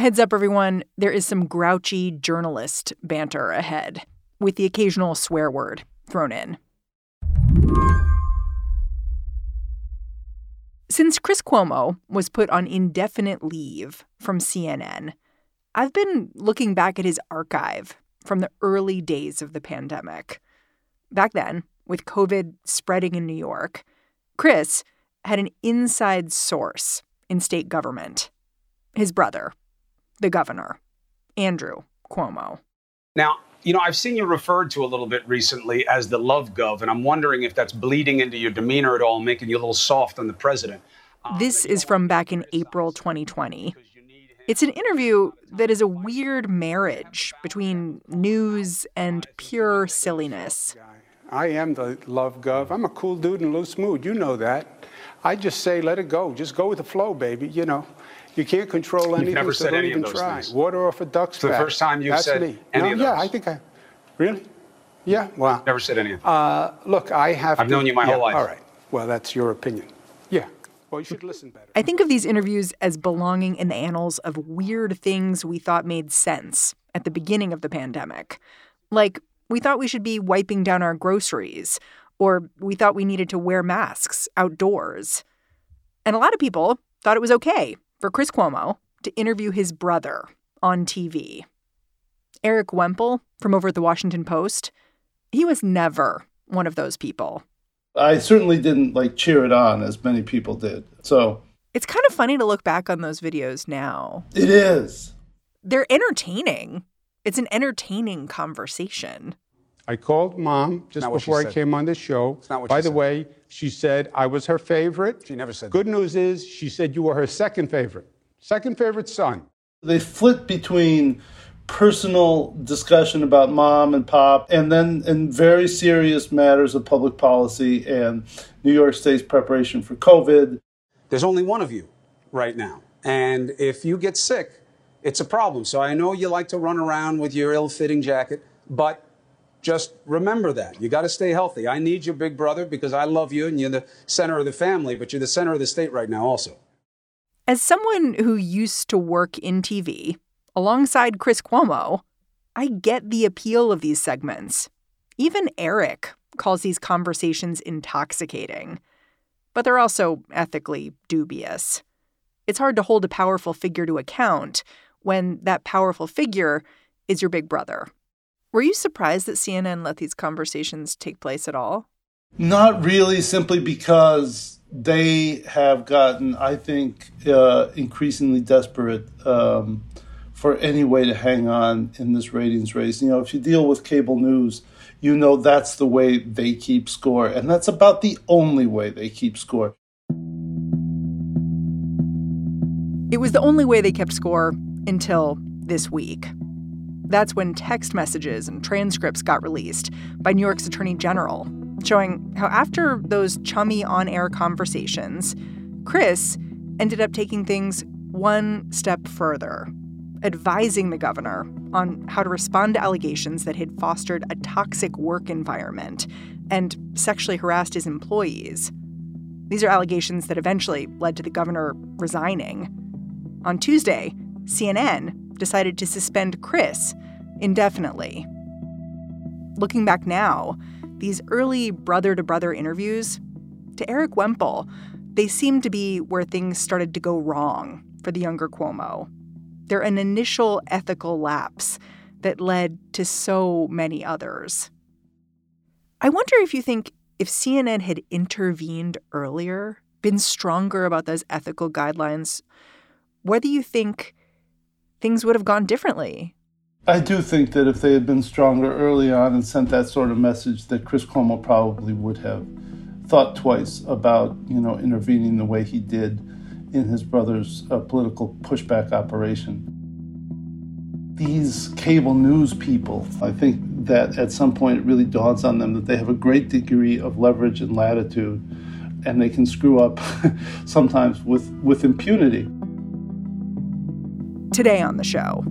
Heads up, everyone, there is some grouchy journalist banter ahead, with the occasional swear word thrown in. Since Chris Cuomo was put on indefinite leave from CNN, I've been looking back at his archive from the early days of the pandemic. Back then, with COVID spreading in New York, Chris had an inside source in state government his brother, the governor, Andrew Cuomo. Now, you know, I've seen you referred to a little bit recently as the love gov, and I'm wondering if that's bleeding into your demeanor at all, making you a little soft on the president. Um, this is from back in April 2020. It's an interview that is a weird marriage between news and pure silliness. I am the love gov. I'm a cool dude in a loose mood. You know that. I just say, let it go. Just go with the flow, baby. You know, you can't control anything. You've never so said don't any even of those try. things. Water off a duck's it's the back. first time you've That's said me. any no, of yeah. I think I. Really? Yeah. Wow. Never said anything. Uh, look, I have. I've to, known you my yeah, whole life. All right. Well, that's your opinion. Yeah. Well, you should listen better. I think of these interviews as belonging in the annals of weird things we thought made sense at the beginning of the pandemic. Like, we thought we should be wiping down our groceries, or we thought we needed to wear masks outdoors. And a lot of people thought it was okay for Chris Cuomo to interview his brother on TV. Erik Wemple from over at the Washington Post, he was never one of those people. I certainly didn't like cheer it on as many people did. So it's kind of funny to look back on those videos now. It is. They're entertaining. It's an entertaining conversation. I called mom just Not what she before I came on the show. It's not what By she the said. way, she said I was her favorite. She never said Good news is she said you were her second favorite. Second favorite son. They flit between personal discussion about mom and pop and then in very serious matters of public policy and New York State's preparation for COVID. There's only one of you right now. And if you get sick, it's a problem. So I know you like to run around with your ill fitting jacket, but just remember that. You got to stay healthy. I need you, big brother, because I love you and you're the center of the family, but you're the center of the state right now, also. As someone who used to work in TV alongside Chris Cuomo, I get the appeal of these segments. Even Erik calls these conversations intoxicating, but they're also ethically dubious. It's hard to hold a powerful figure to account when that powerful figure is your big brother. Were you surprised that CNN let these conversations take place at all? Not really, simply because they have gotten, I think, uh, increasingly desperate um, for any way to hang on in this ratings race. You know, if you deal with cable news, you know that's the way they keep score, and that's about the only way they keep score. It was the only way they kept score until this week. That's when text messages and transcripts got released by New York's Attorney General, showing how after those chummy on air conversations, Chris ended up taking things one step further, advising the governor on how to respond to allegations that had fostered a toxic work environment and sexually harassed his employees. These are allegations that eventually led to the governor resigning. On Tuesday, CNN decided to suspend Chris indefinitely. Looking back now, these early brother to brother interviews, to Erik Wemple, they seem to be where things started to go wrong for the younger Cuomo. They're an initial ethical lapse that led to so many others. I wonder if you think if CNN had intervened earlier, been stronger about those ethical guidelines, whether you think things would have gone differently. I do think that if they had been stronger early on and sent that sort of message, that Chris Cuomo probably would have thought twice about, you know, intervening the way he did in his brother's uh, political pushback operation. These cable news people, I think that at some point it really dawns on them that they have a great degree of leverage and latitude, and they can screw up sometimes with, with impunity. Today on the show,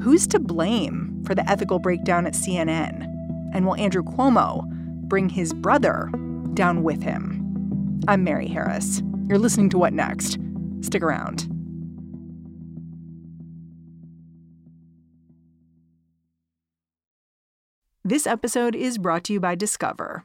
who's to blame for the ethical breakdown at CNN? And will Andrew Cuomo bring his brother down with him? I'm Mary Harris. You're listening to What Next? Stick around. This episode is brought to you by Discover.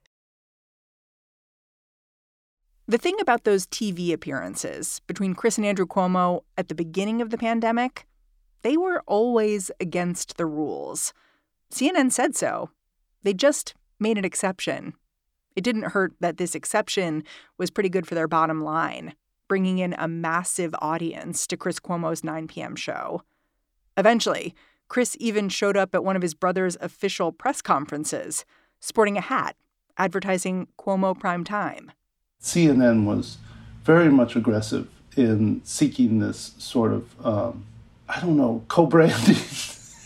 The thing about those TV appearances between Chris and Andrew Cuomo at the beginning of the pandemic, they were always against the rules. CNN said so. They just made an exception. It didn't hurt that this exception was pretty good for their bottom line, bringing in a massive audience to Chris Cuomo's 9 p.m. show. Eventually, Chris even showed up at one of his brother's official press conferences, sporting a hat advertising Cuomo Prime Time. CNN was very much aggressive in seeking this sort of, um, I don't know, co branding.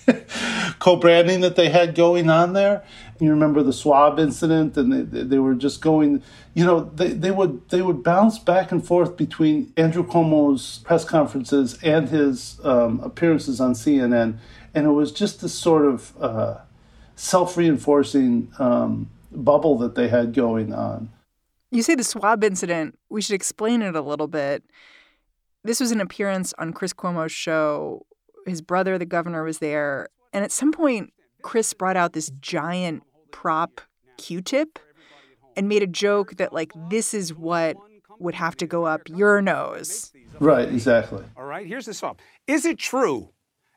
co branding that they had going on there. You remember the swab incident, and they, they were just going, you know, they, they would they would bounce back and forth between Andrew Cuomo's press conferences and his um, appearances on CNN, and it was just this sort of uh, self reinforcing um, bubble that they had going on. You say the swab incident. We should explain it a little bit. This was an appearance on Chris Cuomo's show. His brother, the governor, was there. And at some point, Chris brought out this giant prop Q tip and made a joke that, like, this is what would have to go up your nose. Right, exactly. All right, here's the swab. Is it true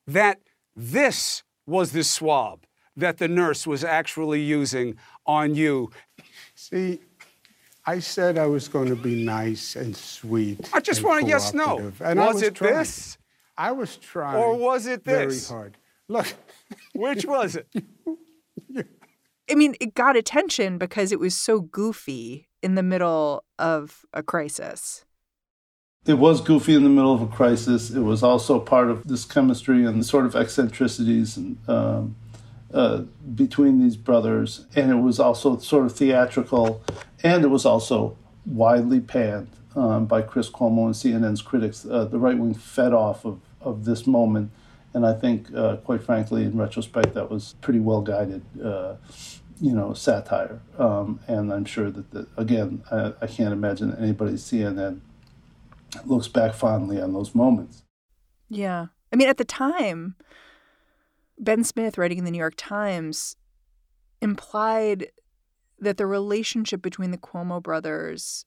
that this was the swab that the nurse was actually using on you? See, I said I was going to be nice and sweet. I just want a yes no. And was, was it trying. this? I was trying. Or was it this? Very hard. Look. Which was it? I mean, it got attention because it was so goofy in the middle of a crisis. It was goofy in the middle of a crisis. It was also part of this chemistry and the sort of eccentricities and um, uh, between these brothers, and it was also sort of theatrical, and it was also widely panned um, by Chris Cuomo and CNN's critics. Uh, the right wing fed off of, of this moment, and I think, uh, quite frankly, in retrospect, that was pretty well guided. Uh, you know, satire. Um, and I'm sure that, the, again, I, I can't imagine anybody CNN looks back fondly on those moments. Yeah. I mean, at the time, Ben Smith, writing in the New York Times, implied that the relationship between the Cuomo brothers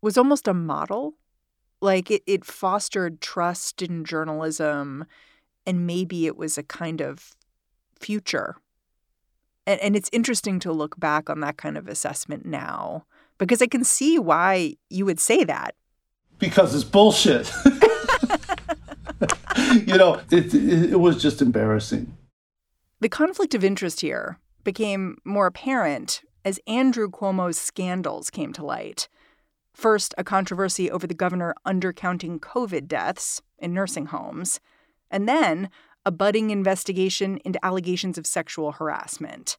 was almost a model. Like it, it fostered trust in journalism, and maybe it was a kind of future. And, and it's interesting to look back on that kind of assessment now because I can see why you would say that. Because it's bullshit. you know, it, it, was just embarrassing. The conflict of interest here became more apparent as Andrew Cuomo's scandals came to light. First, a controversy over the governor undercounting COVID deaths in nursing homes, and then a budding investigation into allegations of sexual harassment.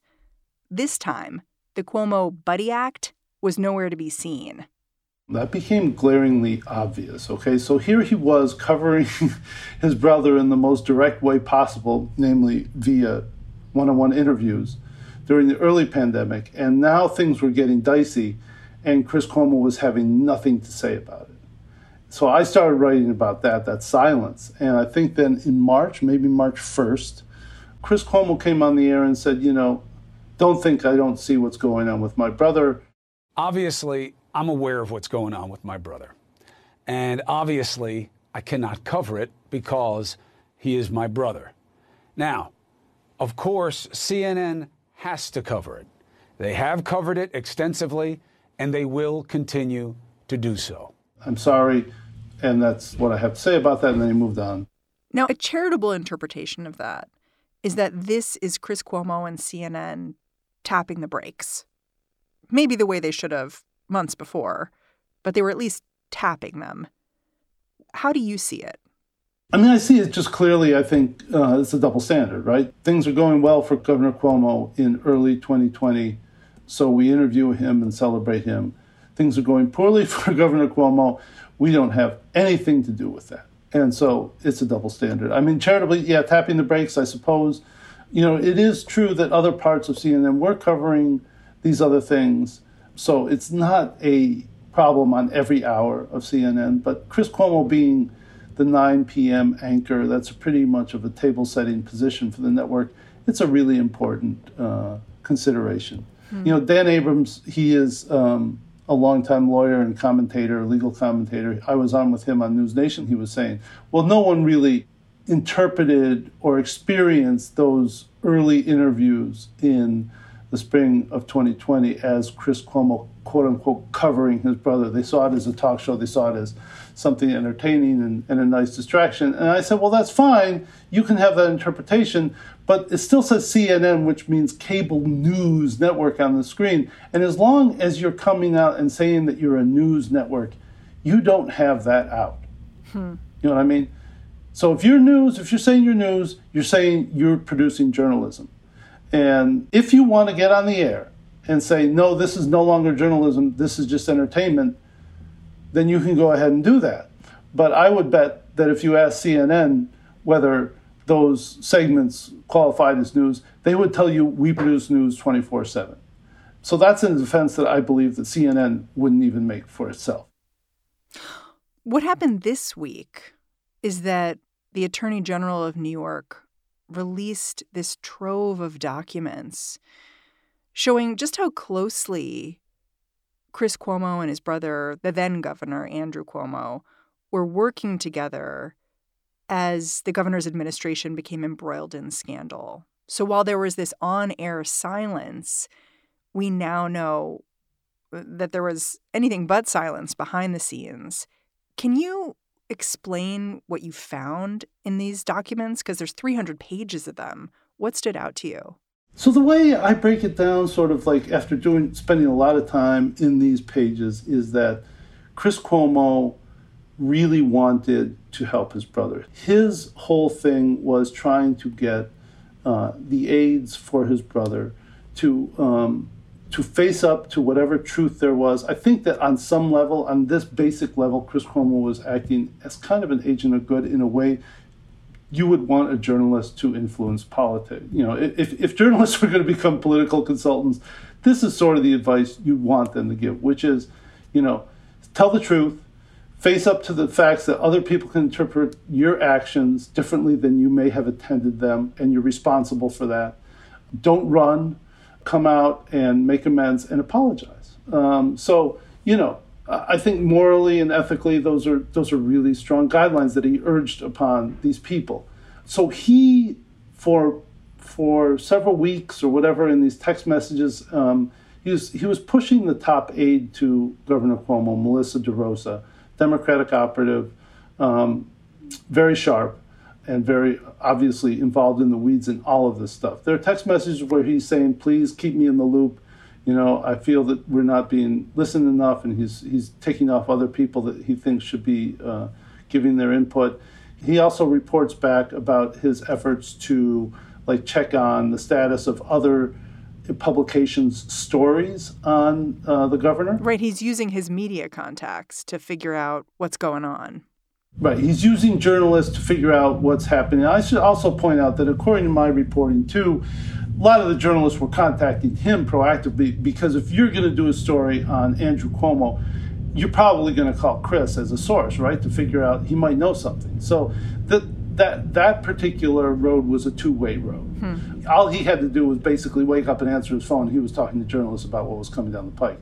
This time, the Cuomo Buddy Act was nowhere to be seen. That became glaringly obvious. Okay, so here he was covering his brother in the most direct way possible, namely via one on one interviews during the early pandemic, and now things were getting dicey, and Chris Cuomo was having nothing to say about it. So I started writing about that, that silence. And I think then in March, maybe March 1st, Chris Cuomo came on the air and said, you know, don't think I don't see what's going on with my brother. Obviously, I'm aware of what's going on with my brother. And obviously, I cannot cover it because he is my brother. Now, of course, CNN has to cover it. They have covered it extensively, and they will continue to do so. I'm sorry, and that's what I have to say about that. And then he moved on. Now, a charitable interpretation of that is that this is Chris Cuomo and CNN tapping the brakes. Maybe the way they should have months before, but they were at least tapping them. How do you see it? I mean, I see it just clearly. I think uh, it's a double standard, right? Things are going well for Governor Cuomo in early 2020, so we interview him and celebrate him. Things are going poorly for Governor Cuomo. We don't have anything to do with that. And so it's a double standard. I mean, charitably, yeah, tapping the brakes, I suppose. You know, it is true that other parts of CNN were covering these other things. So it's not a problem on every hour of CNN. But Chris Cuomo being the 9 p.m. anchor, that's pretty much of a table setting position for the network. It's a really important uh, consideration. Mm-hmm. You know, Dan Abrams, he is um, a longtime lawyer and commentator, legal commentator. I was on with him on News Nation. He was saying, well, no one really interpreted or experienced those early interviews in the spring of 2020 as Chris Cuomo, quote unquote, covering his brother. They saw it as a talk show, they saw it as something entertaining and, and a nice distraction. And I said, well, that's fine. You can have that interpretation, but it still says CNN, which means cable news network on the screen. And as long as you're coming out and saying that you're a news network, you don't have that out. Hmm. You know what I mean? So if you're news, if you're saying you're news, you're saying you're producing journalism. And if you want to get on the air and say, no, this is no longer journalism, this is just entertainment, then you can go ahead and do that. But I would bet that if you ask CNN whether those segments qualified as news, they would tell you we produce news 24 7. So that's a defense that I believe that CNN wouldn't even make for itself. What happened this week is that the Attorney General of New York released this trove of documents showing just how closely Chris Cuomo and his brother, the then governor, Andrew Cuomo, were working together as the governor's administration became embroiled in scandal. So while there was this on air silence, we now know that there was anything but silence behind the scenes. Can you explain what you found in these documents? Because there's 300 pages of them. What stood out to you? So the way I break it down, sort of like after doing spending a lot of time in these pages, is that Chris Cuomo really wanted to help his brother. His whole thing was trying to get uh, the aides for his brother to um, to face up to whatever truth there was. I think that on some level, on this basic level, Chris Cuomo was acting as kind of an agent of good in a way you would want a journalist to influence politics. You know, if, if journalists were going to become political consultants, this is sort of the advice you want them to give, which is, you know, tell the truth, face up to the facts that other people can interpret your actions differently than you may have attended them, and you're responsible for that. Don't run, come out and make amends and apologize. Um, so, you know, I think morally and ethically, those are those are really strong guidelines that he urged upon these people. So he, for for several weeks or whatever, in these text messages, um, he was he was pushing the top aide to Governor Cuomo, Melissa DeRosa, Democratic operative, um, very sharp, and very obviously involved in the weeds in all of this stuff. There are text messages where he's saying, "Please keep me in the loop." you know, I feel that we're not being listened enough, and he's he's taking off other people that he thinks should be uh, giving their input. He also reports back about his efforts to like check on the status of other publications' stories on uh, the governor. Right, he's using his media contacts to figure out what's going on. Right, he's using journalists to figure out what's happening. I should also point out that according to my reporting too, a lot of the journalists were contacting him proactively because if you're going to do a story on Andrew Cuomo, you're probably going to call Chris as a source, right, to figure out he might know something. So that that that particular road was a two-way road. Hmm. All he had to do was basically wake up and answer his phone. He was talking to journalists about what was coming down the pike.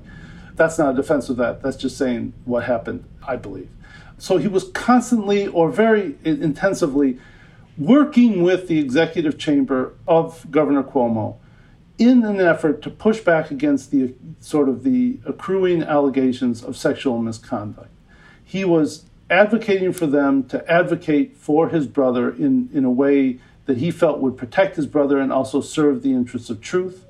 That's not a defense of that. That's just saying what happened, I believe. So he was constantly or very intensively working with the executive chamber of Governor Cuomo in an effort to push back against the sort of the accruing allegations of sexual misconduct. He was advocating for them to advocate for his brother in, in a way that he felt would protect his brother and also serve the interests of truth.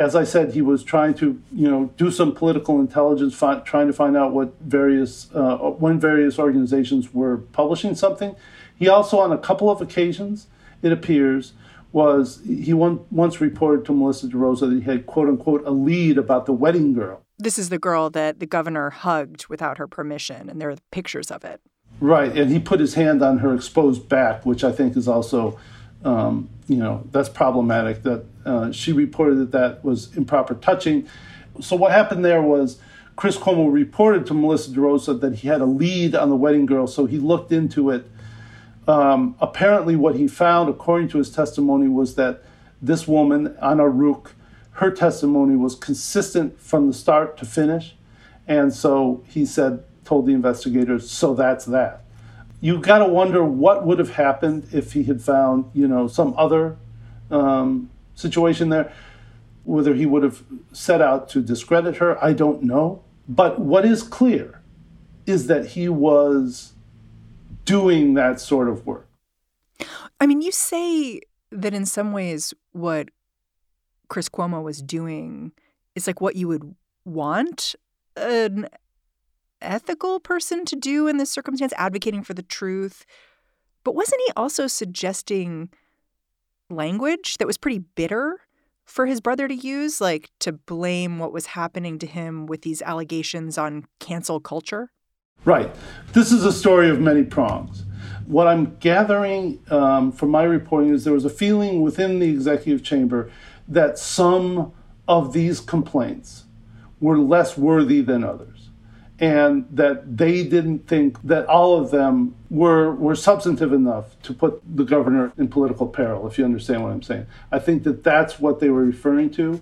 As I said, he was trying to, you know, do some political intelligence, fi- trying to find out what various, uh, when various organizations were publishing something He also, on a couple of occasions, it appears, was he one, once reported to Melissa DeRosa that he had, quote unquote, a lead about the wedding girl. This is the girl that the governor hugged without her permission, and there are pictures of it. Right, and he put his hand on her exposed back, which I think is also, um, you know, that's problematic. That uh, she reported that that was improper touching. So what happened there was Chris Cuomo reported to Melissa DeRosa that he had a lead on the wedding girl, so he looked into it um, apparently, what he found, according to his testimony, was that this woman, Anna Ruch, her testimony was consistent from the start to finish. And so he said, told the investigators, so that's that. You got to wonder what would have happened if he had found, you know, some other um, situation there. Whether he would have set out to discredit her, I don't know. But what is clear is that he was doing that sort of work. I mean, you say that in some ways what Chris Cuomo was doing is like what you would want an ethical person to do in this circumstance, advocating for the truth. But wasn't he also suggesting language that was pretty bitter for his brother to use, like to blame what was happening to him with these allegations on cancel culture? Right. This is a story of many prongs. What I'm gathering um, from my reporting is there was a feeling within the executive chamber that some of these complaints were less worthy than others, and that they didn't think that all of them were, were substantive enough to put the governor in political peril, if you understand what I'm saying. I think that that's what they were referring to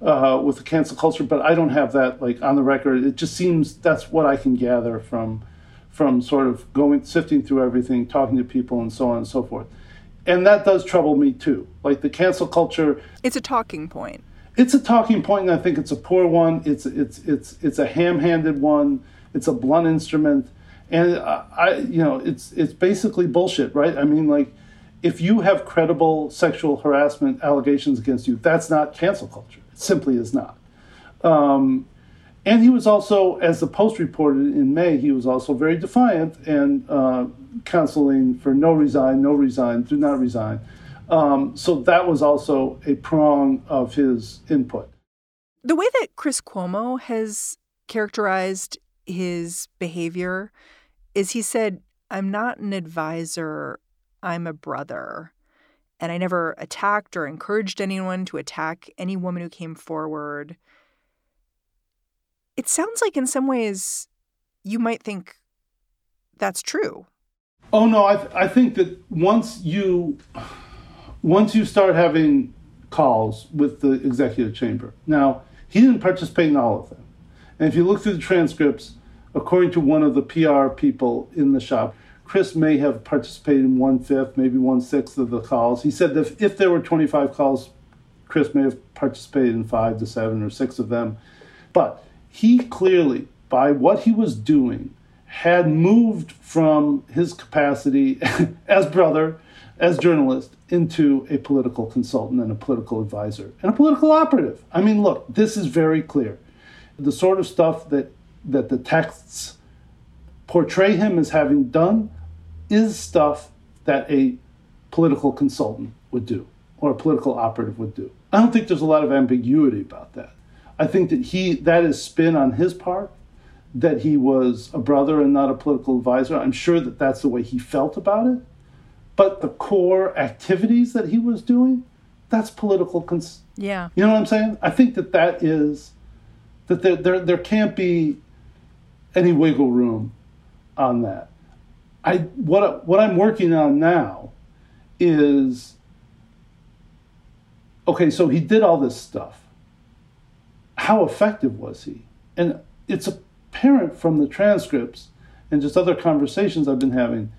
uh, with the cancel culture, but I don't have that like on the record. It just seems that's what I can gather from from sort of going sifting through everything, talking to people, and so on and so forth. And that does trouble me too. Like the cancel culture. It's a talking point. It's a talking point, and I think it's a poor one. It's it's it's it's a ham-handed one. It's a blunt instrument, and I you know it's it's basically bullshit, right? I mean, like if you have credible sexual harassment allegations against you, that's not cancel culture It simply is not. Um, and he was also, as the Post reported in May, he was also very defiant and uh, counseling for no resign, no resign, do not resign. Um, so that was also a prong of his input. The way that Chris Cuomo has characterized his behavior is he said, I'm not an advisor, I'm a brother and I never attacked or encouraged anyone to attack any woman who came forward. It sounds like, in some ways, you might think that's true. Oh no, I, th- I think that once you once you start having calls with the executive chamber. Now, he didn't participate in all of them. And if you look through the transcripts, according to one of the PR people in the shop, Chris may have participated in one fifth, maybe one sixth of the calls. He said that if there were 25 calls, Chris may have participated in five to seven or six of them. But he clearly, by what he was doing, had moved from his capacity as brother, as journalist, into a political consultant and a political advisor and a political operative. I mean, look, this is very clear. The sort of stuff that, that the texts portray him as having done is stuff that a political consultant would do or a political operative would do. I don't think there's a lot of ambiguity about that. I think that he that is spin on his part that he was a brother and not a political advisor. I'm sure that that's the way he felt about it. But the core activities that he was doing, that's political. Cons- yeah. You know what I'm saying? I think that that is that there there, there can't be any wiggle room on that. I what what I'm working on now is okay. So he did all this stuff. How effective was he? And it's apparent from the transcripts and just other conversations I've been having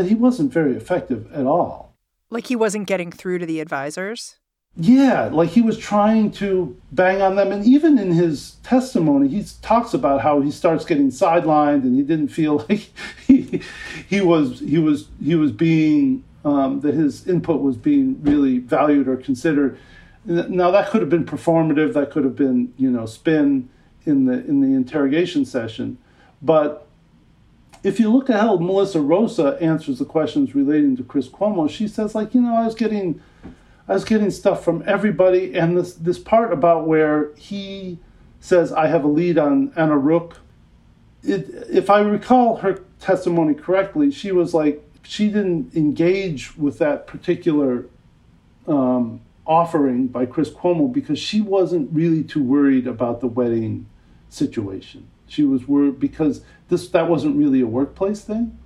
that he wasn't very effective at all. Like he wasn't getting through to the advisors? Yeah, like he was trying to bang on them. And even in his testimony, he talks about how he starts getting sidelined and he didn't feel like he, he was he was he was being um, that his input was being really valued or considered. Now that could have been performative, that could have been, you know, spin in the in the interrogation session. But if you look at how Melissa Rosa answers the questions relating to Chris Cuomo, she says like, you know, I was getting I was getting stuff from everybody and this this part about where he says I have a lead on Anna Ruch. It, if I recall her testimony correctly, she was like she didn't engage with that particular um, offering by Chris Cuomo because she wasn't really too worried about the wedding situation. She was worried because this that wasn't really a workplace thing,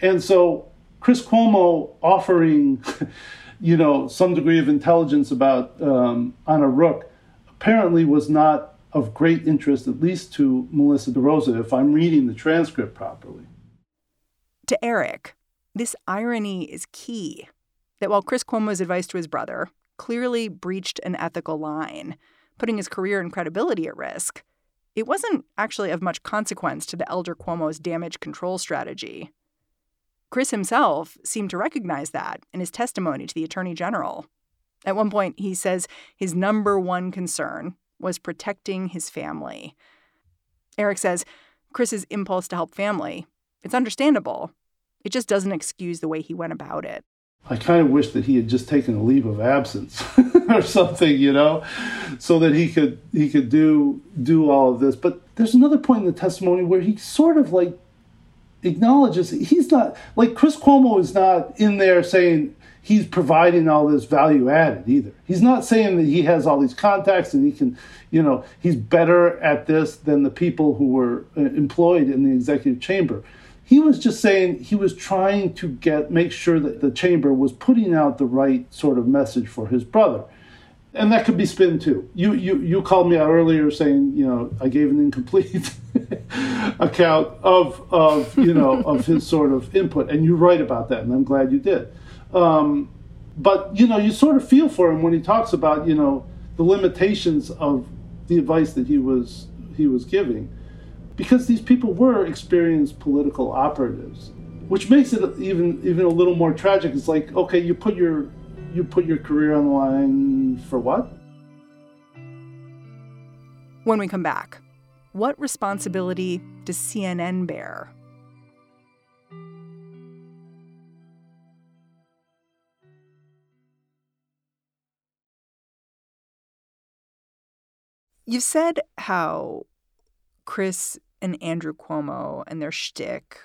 and so Chris Cuomo offering, you know, some degree of intelligence about um, Anna Ruch apparently was not of great interest, at least to Melissa DeRosa, if I'm reading the transcript properly. To Erik, this irony is key that while Chris Cuomo's advice to his brother clearly breached an ethical line, putting his career and credibility at risk, it wasn't actually of much consequence to the elder Cuomo's damage control strategy. Chris himself seemed to recognize that in his testimony to the attorney general. At one point, he says his number one concern was protecting his family. Erik says Chris's impulse to help family, it's understandable. It just doesn't excuse the way he went about it. I kind of wish that he had just taken a leave of absence or something, you know, so that he could he could do do all of this. But there's another point in the testimony where he sort of like acknowledges he's not like Chris Cuomo is not in there saying he's providing all this value added either. He's not saying that he has all these contacts and he can, you know, he's better at this than the people who were uh, employed in the executive chamber. He was just saying he was trying to get make sure that the chamber was putting out the right sort of message for his brother. And that could be spin too. You you you called me out earlier saying, you know, I gave an incomplete account of of, you know, of his sort of input and you're right about that and I'm glad you did. Um, but you know, you sort of feel for him when he talks about, you know, the limitations of the advice that he was he was giving because these people were experienced political operatives, which makes it even even a little more tragic. It's like, okay, you put your you put your career on the line for what? When we come back, what responsibility does CNN bear? You've said how Chris and Andrew Cuomo and their shtick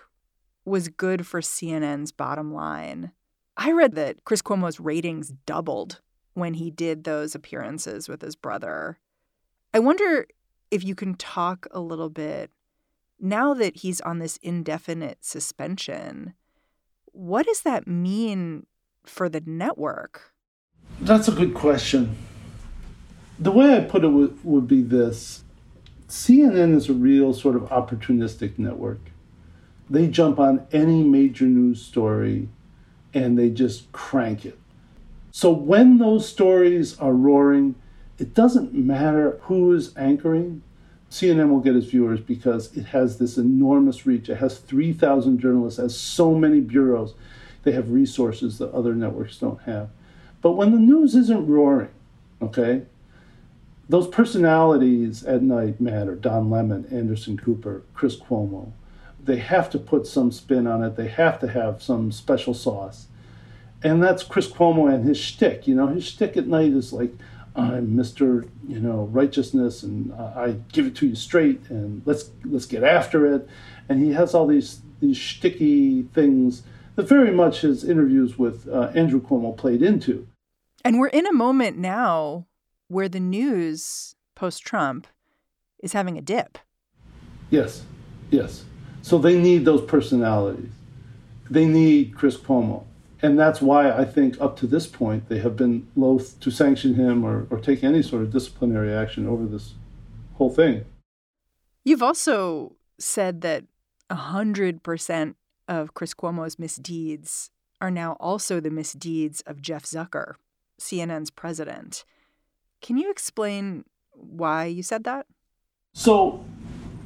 was good for CNN's bottom line. I read that Chris Cuomo's ratings doubled when he did those appearances with his brother. I wonder if you can talk a little bit now that he's on this indefinite suspension. What does that mean for the network? That's a good question. The way I put it would, would be this CNN is a real sort of opportunistic network. They jump on any major news story and they just crank it. So when those stories are roaring, it doesn't matter who is anchoring. CNN will get its viewers because it has this enormous reach. It has 3,000 journalists, has so many bureaus. They have resources that other networks don't have. But when the news isn't roaring, okay, those personalities at night matter. Don Lemon, Anderson Cooper, Chris Cuomo. They have to put some spin on it. They have to have some special sauce. And that's Chris Cuomo and his shtick. You know, his shtick at night is like, I'm Mr. You know righteousness, and I give it to you straight, and let's let's get after it. And he has all these these shticky things that very much his interviews with uh, Andrew Cuomo played into. And we're in a moment now where the news post Trump is having a dip. Yes, yes. So they need those personalities. They need Chris Cuomo. And that's why I think up to this point they have been loath to sanction him or, or take any sort of disciplinary action over this whole thing. You've also said that 100% of Chris Cuomo's misdeeds are now also the misdeeds of Jeff Zucker, CNN's president. Can you explain why you said that? So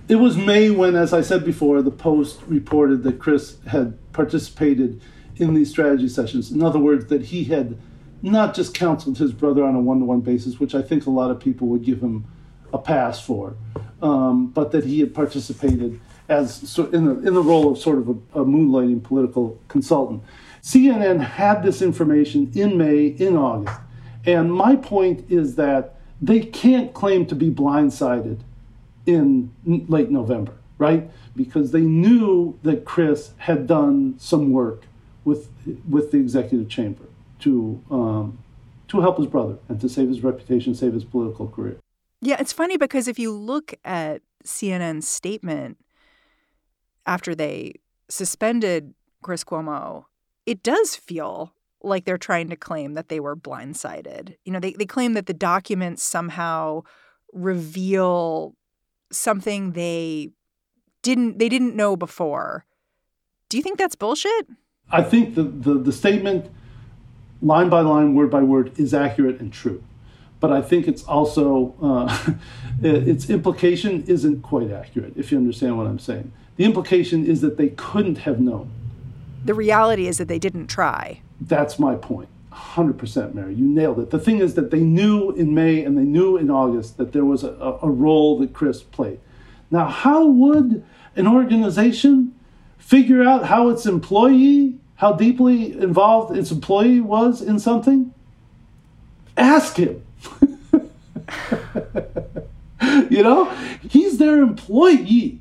it was May when, as I said before, the Post reported that Chris had participated in these strategy sessions. In other words, that he had not just counseled his brother on a one to one basis, which I think a lot of people would give him a pass for, um, but that he had participated as so in the in the role of sort of a, a moonlighting political consultant. CNN had this information in May, in August, and my point is that they can't claim to be blindsided in late November, right? Because they knew that Chris had done some work with with the executive chamber to um, to help his brother and to save his reputation, save his political career. Yeah, it's funny because if you look at CNN's statement after they suspended Chris Cuomo, it does feel like they're trying to claim that they were blindsided. You know, they, they claim that the documents somehow reveal something they didn't they didn't know before. Do you think that's bullshit? I think the, the, the statement line by line, word by word, is accurate and true. But I think it's also, uh, its implication isn't quite accurate, if you understand what I'm saying. The implication is that they couldn't have known. The reality is that they didn't try. That's my point. 100% Mary. You nailed it. The thing is that they knew in May and they knew in August that there was a, a role that Chris played. Now, how would an organization figure out how its employee how deeply involved its employee was in something? Ask him. you know, he's their employee.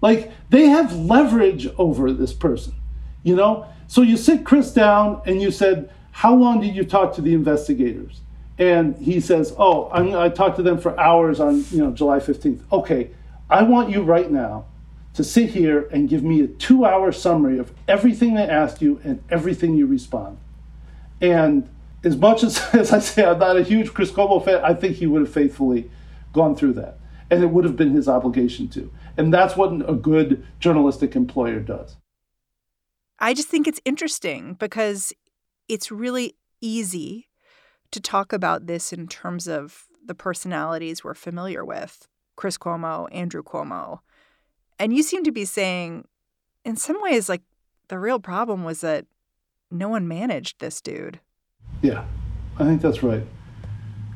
Like they have leverage over this person, you know? So you sit Chris down and you said, How long did you talk to the investigators? And he says, Oh, I'm, I talked to them for hours on you know July 15th. Okay, I want you right now to sit here and give me a two hour summary of everything they asked you and everything you respond. And as much as, as I say, I'm not a huge Chris Cuomo fan, I think he would have faithfully gone through that. And it would have been his obligation to. And that's what a good journalistic employer does. I just think it's interesting because it's really easy to talk about this in terms of the personalities we're familiar with Chris Cuomo, Andrew Cuomo. And you seem to be saying, in some ways, like the real problem was that no one managed this dude. Yeah, I think that's right.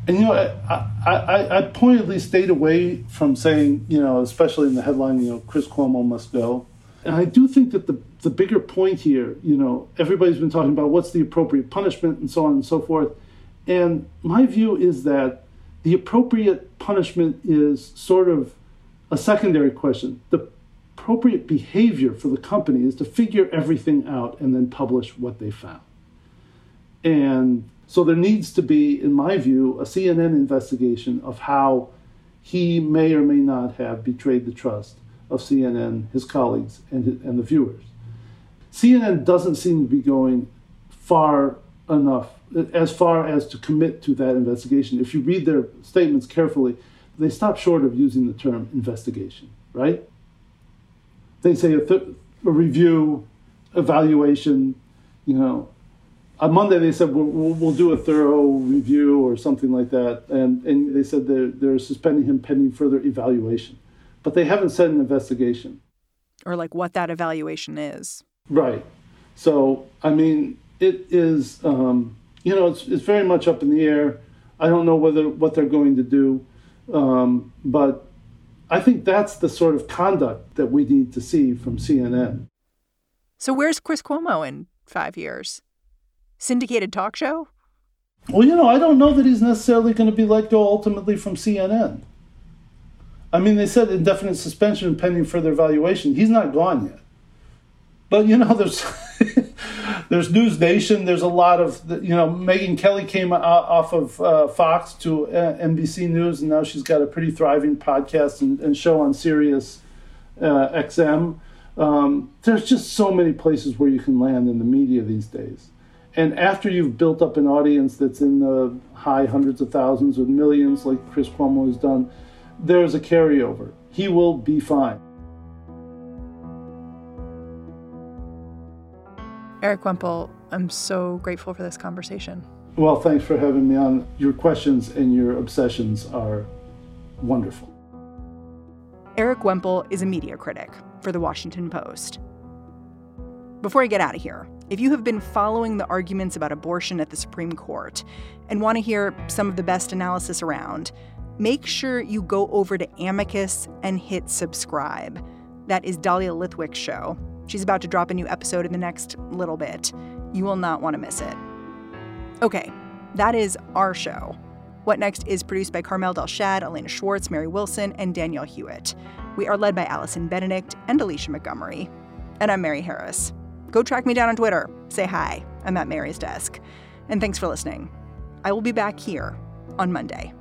And you know, I, I, I pointedly stayed away from saying, you know, especially in the headline, you know, Chris Cuomo must go. And I do think that the, the bigger point here, you know, everybody's been talking about what's the appropriate punishment and so on and so forth. And my view is that the appropriate punishment is sort of a secondary question. The appropriate behavior for the company is to figure everything out and then publish what they found. And so there needs to be, in my view, a CNN investigation of how he may or may not have betrayed the trust of CNN, his colleagues, and, and the viewers. CNN doesn't seem to be going far enough, as far as to commit to that investigation. If you read their statements carefully, they stop short of using the term investigation, right? They say a, th- a review, evaluation, you know. On Monday they said we'll, we'll, we'll, do a thorough review or something like that, and, and they said they're, they're suspending him pending further evaluation. But they haven't said an investigation. Or like what that evaluation is. Right. So, I mean, it is, um, you know, it's, it's very much up in the air. I don't know whether what they're going to do. Um, but I think that's the sort of conduct that we need to see from CNN. So, where's Chris Cuomo in five years? Syndicated talk show? Well, you know, I don't know that he's necessarily going to be let go ultimately from CNN. I mean, they said indefinite suspension pending further evaluation. He's not gone yet. But, you know, there's. there's News Nation. There's a lot of you know Megyn Kelly came off of uh, Fox to uh, NBC News, and now she's got a pretty thriving podcast and, and show on Sirius uh, XM. Um, there's just so many places where you can land in the media these days. And after you've built up an audience that's in the high hundreds of thousands or millions, like Chris Cuomo has done, there's a carryover. He will be fine. Erik Wemple, I'm so grateful for this conversation. Well, thanks for having me on. Your questions and your obsessions are wonderful. Erik Wemple is a media critic for The Washington Post. Before I get out of here, if you have been following the arguments about abortion at the Supreme Court and want to hear some of the best analysis around, make sure you go over to Amicus and hit subscribe. That is Dahlia Lithwick's show. She's about to drop a new episode in the next little bit. You will not want to miss it. Okay, that is our show. What Next is produced by Carmel Delshad, Elena Schwartz, Mary Wilson, and Danielle Hewitt. We are led by Alison Benedikt and Alicia Montgomery. And I'm Mary Harris. Go track me down on Twitter. Say hi. I'm at Mary's desk. And thanks for listening. I will be back here on Monday.